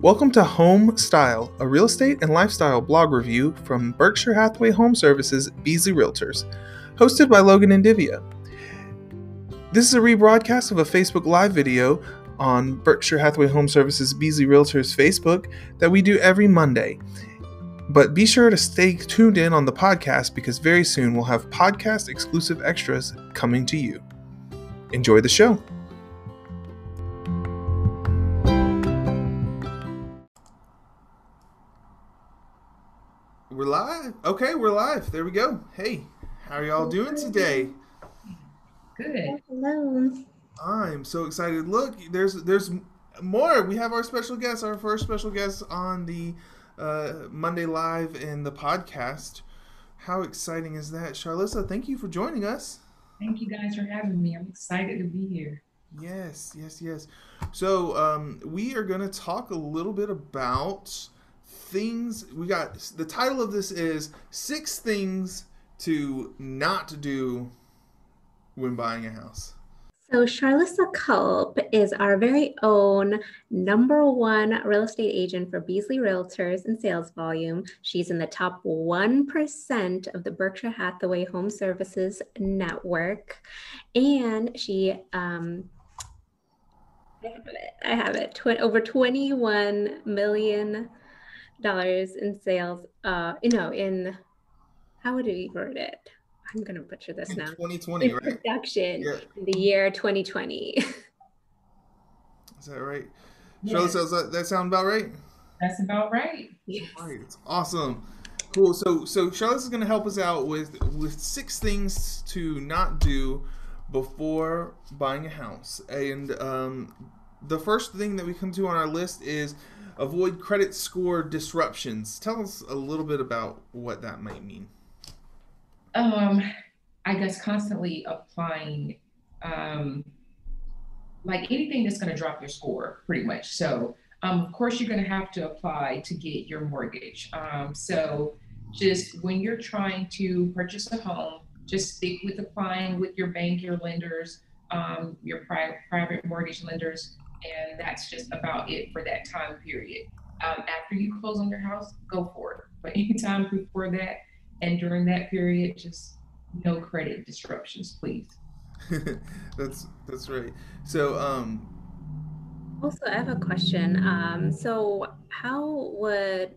Welcome to Home Style, a real estate and lifestyle blog review from Berkshire Hathaway Home Services Beasley Realtors, hosted by Logan and Divya. This is a rebroadcast of a Facebook Live video on Berkshire Hathaway Home Services Beasley Realtors Facebook that we do every Monday. But be sure to stay tuned in on the podcast because very soon we'll have podcast exclusive extras coming to you. Enjoy the show. Okay, we're live. There we go. Hey, how are y'all doing today? Good. Hello. I'm so excited. Look, there's there's more. We have our special guest, our first special guest on the uh, Monday Live in the podcast. How exciting is that, Charlissa? Thank you for joining us. Thank you guys for having me. I'm excited to be here. Yes, yes, yes. So um, we are going to talk a little bit about things. We got the title of this is six things to not do when buying a house. So, Charlissa Culp is our very own number one real estate agent for Beasley Realtors and sales volume. She's in the top 1% of the Berkshire Hathaway Home Services network. And she, um, I have it, I have it tw- over 21 million dollars in sales. Uh, you know, in how would we word it? I'm gonna butcher this now. 2020, In right? production Yeah. in the year 2020. Is that right? Yeah, Charlotte, does that, that sound about right? that's about right. Yes. Right, it's awesome. Cool. So so Charlotte is going to help us out with with six things to not do before buying a house. And um, the first thing that we come to on our list is avoid credit score disruptions. Tell us a little bit about what that might mean. Um, I guess constantly applying, um, like anything that's going to drop your score, pretty much. So, um, of course, you're going to have to apply to get your mortgage. Um, so, just when you're trying to purchase a home, just stick with applying with your bank, your lenders, um, your pri- private mortgage lenders, and that's just about it for that time period. Um, after you close on your house, go for it. But anytime before that and during that period, just no credit disruptions, please. that's that's right. So um, Also, I have a question. Um, so how would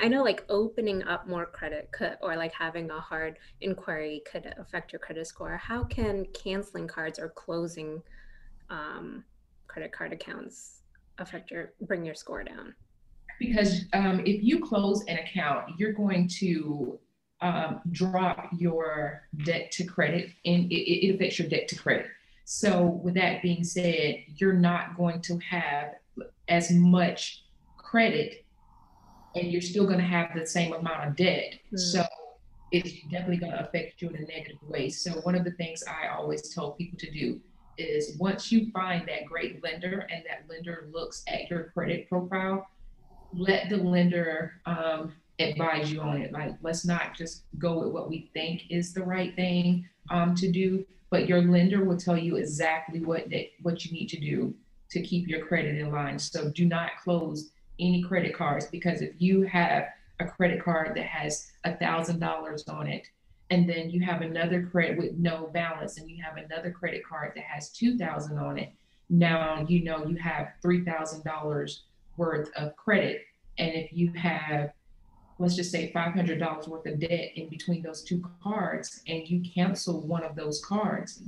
I know like opening up more credit could or like having a hard inquiry could affect your credit score. How can canceling cards or closing um, credit card accounts affect your bring your score down? Because um, if you close an account, you're going to um, drop your debt to credit and it, it affects your debt to credit. So, with that being said, you're not going to have as much credit and you're still going to have the same amount of debt. Hmm. So, it's definitely going to affect you in a negative way. So, one of the things I always tell people to do is once you find that great lender and that lender looks at your credit profile, let the lender um, advise you on it. Like, let's not just go with what we think is the right thing um, to do, but your lender will tell you exactly what that what you need to do to keep your credit in line. So do not close any credit cards because if you have a credit card that has a thousand dollars on it, and then you have another credit with no balance, and you have another credit card that has two thousand on it, now you know you have three thousand dollars worth of credit. And if you have, let's just say $500 worth of debt in between those two cards, and you cancel one of those cards,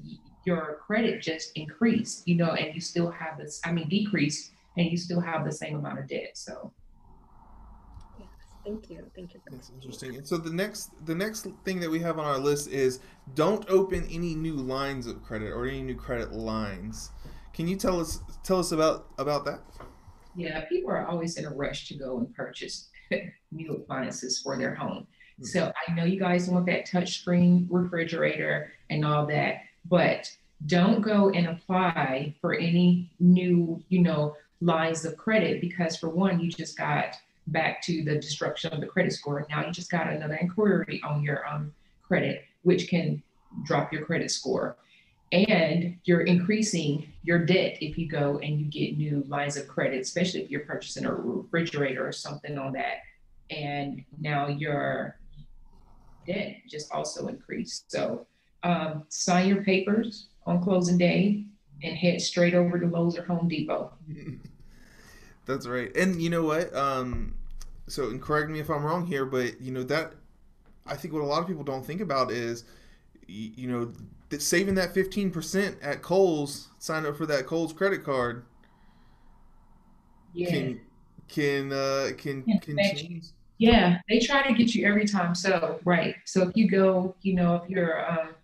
your credit just increased, you know, and you still have this, I mean, decrease, and you still have the same amount of debt. So, thank you. Thank you. That's interesting. And so the next the next thing that we have on our list is don't open any new lines of credit or any new credit lines. Can you tell us tell us about about that? yeah, people are always in a rush to go and purchase new appliances for their home. Hmm. So I know you guys want that touchscreen refrigerator and all that, but don't go and apply for any new, you know, lines of credit because for one, you just got back to the destruction of the credit score. Now you just got another inquiry on your um, credit, which can drop your credit score. and you're increasing your debt if you go and you get new lines of credit, especially if you're purchasing a refrigerator or something on that. And now your debt just also increased. So um, sign your papers on closing day and head straight over to Lowe's or Home Depot. That's right. And you know what? Um, so, and correct me if I'm wrong here, but you know that I think what a lot of people don't think about is, you know, that saving that 15% at Kohl's, sign up for that Kohl's credit card. Yeah. Can can uh can can change. Yeah, they try to get you every time. So, right. So if you go, you know, if you're um,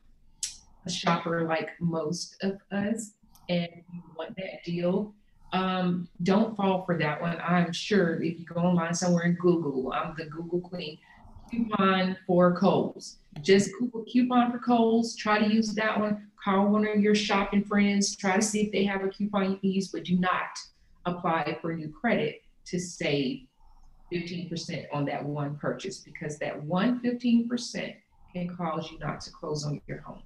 a shopper like most of us and you want that deal, um, don't fall for that one. I'm sure if you go online somewhere in Google, I'm the Google queen, coupon for Kohl's. Just Google coupon for Kohl's, try to use that one. Call one of your shopping friends, try to see if they have a coupon you can use, but do not apply for new credit to save 15% on that one purchase because that one 15% can cause you not to close on your home.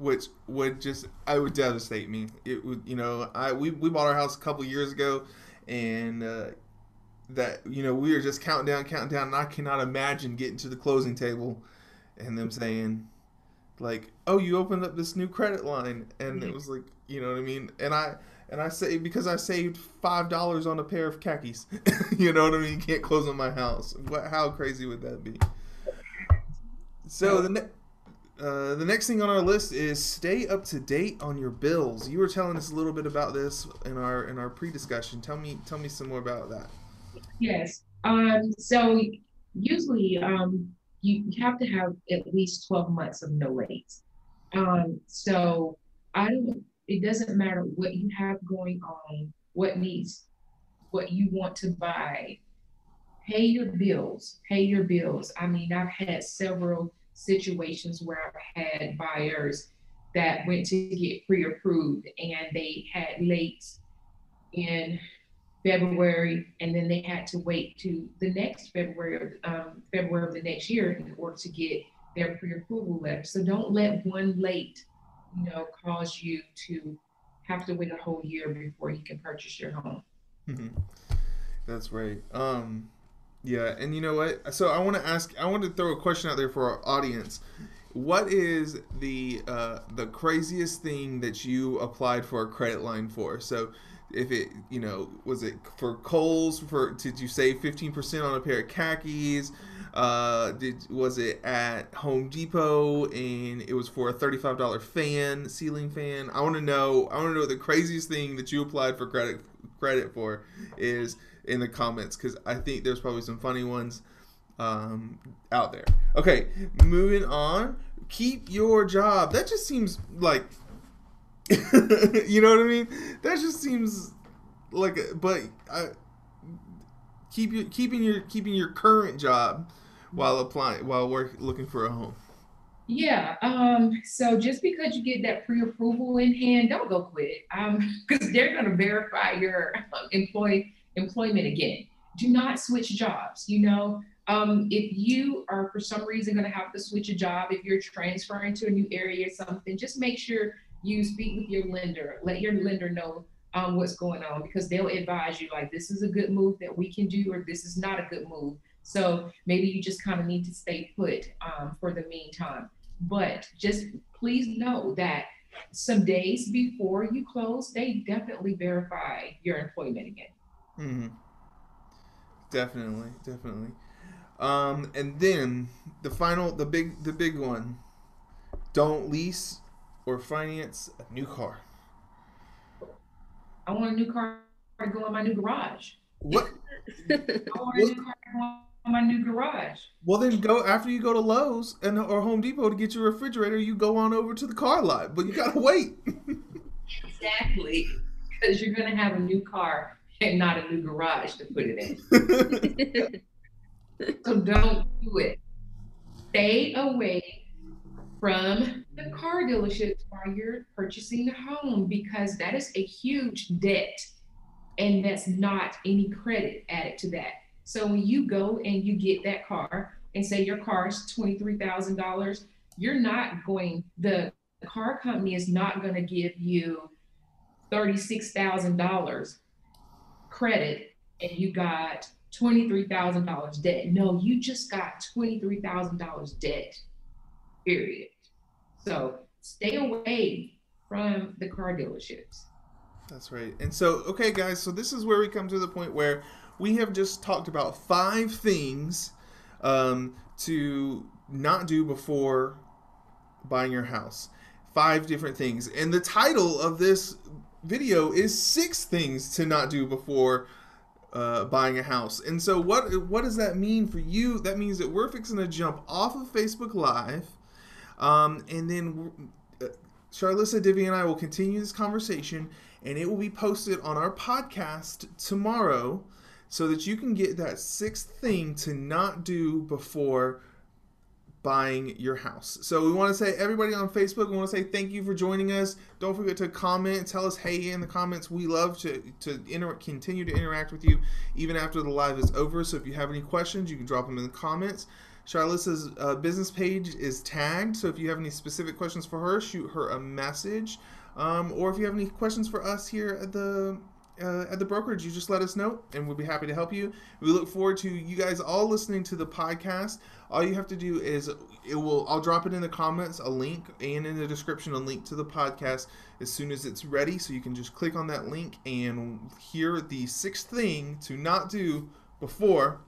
Mm-hmm which would just I would devastate me. It would you know I we, we bought our house a couple years ago, and uh, that you know we were just counting down, counting down, and I cannot imagine getting to the closing table, and them saying, like, oh, you opened up this new credit line, and it was like you know what I mean, and I. And I say because I saved five dollars on a pair of khakis, you know what I mean. You can't close on my house. What? How crazy would that be? So the ne- uh, the next thing on our list is stay up to date on your bills. You were telling us a little bit about this in our in our pre-discussion. Tell me tell me some more about that. Yes. Um, so usually um, you have to have at least 12 months of no late. Um, so I don't it doesn't matter what you have going on, what needs, what you want to buy. Pay your bills. Pay your bills. I mean, I've had several situations where I've had buyers that went to get pre-approved and they had late in February, and then they had to wait to the next February, um, February of the next year in order to get their pre-approval letter. So don't let one late, you know, cause you to have to wait a whole year before you can purchase your home. Mm-hmm. That's right. Um, yeah, and you know what? So I want to ask. I want to throw a question out there for our audience. What is the uh, the craziest thing that you applied for a credit line for? So, if it you know was it for Kohl's for did you save fifteen percent on a pair of khakis? Uh, did was it at Home Depot and it was for a thirty five dollar fan ceiling fan? I want to know. I want to know the craziest thing that you applied for credit credit for is in the comments because I think there's probably some funny ones um, out there. Okay, moving on. Keep your job. That just seems like, you know what I mean? That just seems like, but I keep your keeping your keeping your current job while applying while work looking for a home. Yeah. Um, so just because you get that pre-approval in hand, don't go quit. Um, because they're gonna verify your um, employee employment again. Do not switch jobs. You know, um, if you are for some reason going to have to switch a job, if you're transferring to a new area or something, just make sure you speak with your lender. Let your lender know um, what's going on because they'll advise you like this is a good move that we can do or this is not a good move. So maybe you just kind of need to stay put um, for the meantime. But just please know that some days before you close, they definitely verify your employment again. Mm-hmm. Definitely, definitely. Um, and then the final, the big, the big one. Don't lease or finance a new car. I want a new car to go in my new garage. What? I want a new car to go in my new garage. Well, then go after you go to Lowe's and or Home Depot to get your refrigerator. You go on over to the car lot, but you gotta wait. exactly, because you're gonna have a new car and not a new garage to put it in. so don't do it. Stay away from the car dealerships while you're purchasing a home because that is a huge debt and that's not any credit added to that. So when you go and you get that car and say your car is $23,000, you're not going, the the car company is not going to give you $36,000 credit and you got $23,000 debt. No, you just got $23,000 debt, period. So stay away from the car dealerships. That's right. And so, okay, guys, so this is where we come to the point where we have just talked about five things um, to not do before buying your house. Five different things. And the title of this video is Six Things to Not Do Before uh, Buying a House. And so, what, what does that mean for you? That means that we're fixing to jump off of Facebook Live. Um, and then uh, Charlissa, Divya, and I will continue this conversation, and it will be posted on our podcast tomorrow so that you can get that sixth thing to not do before buying your house. So we want to say everybody on Facebook, we want to say thank you for joining us. Don't forget to comment, tell us hey in the comments. We love to to inter- continue to interact with you even after the live is over. So if you have any questions, you can drop them in the comments. Charlissa's uh, business page is tagged, so if you have any specific questions for her, shoot her a message. Um, or if you have any questions for us here at the uh, at the brokerage, you just let us know, and we'll be happy to help you. We look forward to you guys all listening to the podcast. All you have to do is it will. I'll drop it in the comments a link and in the description a link to the podcast as soon as it's ready, so you can just click on that link and hear the sixth thing to not do before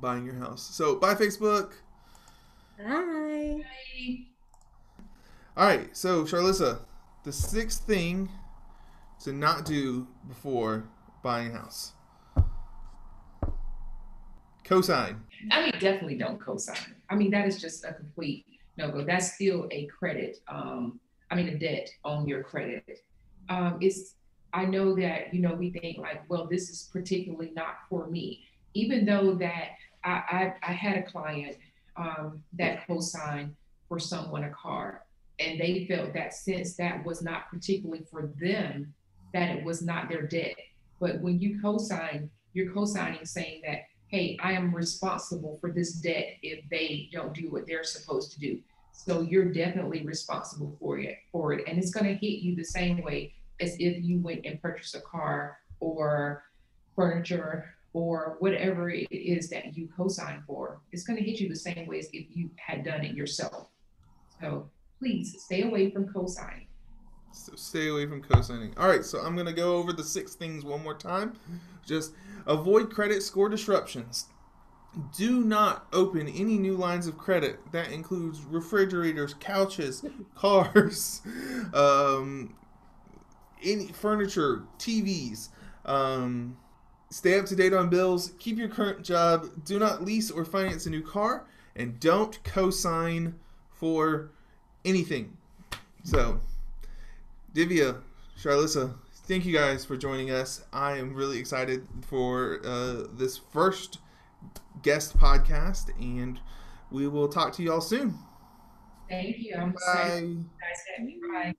buying your house. So bye Facebook. Bye. Bye. All right, so Charlissa, the sixth thing to not do before buying a house. Cosign. I mean, definitely don't co-sign. I mean, that is just a complete no-go. That's still a credit. Um, I mean, a debt on your credit. Um, it's. I know that you know we think like, well, this is particularly not for me. Even though that I I, had a client um, that co-signed for someone a car, and they felt that since that was not particularly for them, that it was not their debt. But when you co-sign, you're co-signing saying that hey, I am responsible for this debt if they don't do what they're supposed to do. So you're definitely responsible for it, for it, and it's going to hit you the same way as if you went and purchased a car or furniture or whatever it is that you co-sign for. It's going to hit you the same way as if you had done it yourself. So please stay away from co-signing. So stay away from co-signing. All right, so I'm gonna go over the six things one more time. Just avoid credit score disruptions. Do not open any new lines of credit. That includes refrigerators, couches, cars, um, any furniture, TVs. Um, stay up to date on bills. Keep your current job. Do not lease or finance a new car, and don't co-sign for anything. So. Divya, Charlissa, thank you guys for joining us. I am really excited for uh, this first guest podcast, and we will talk to you all soon. Thank you. I'm Bye. excited. You guys had me. Bye.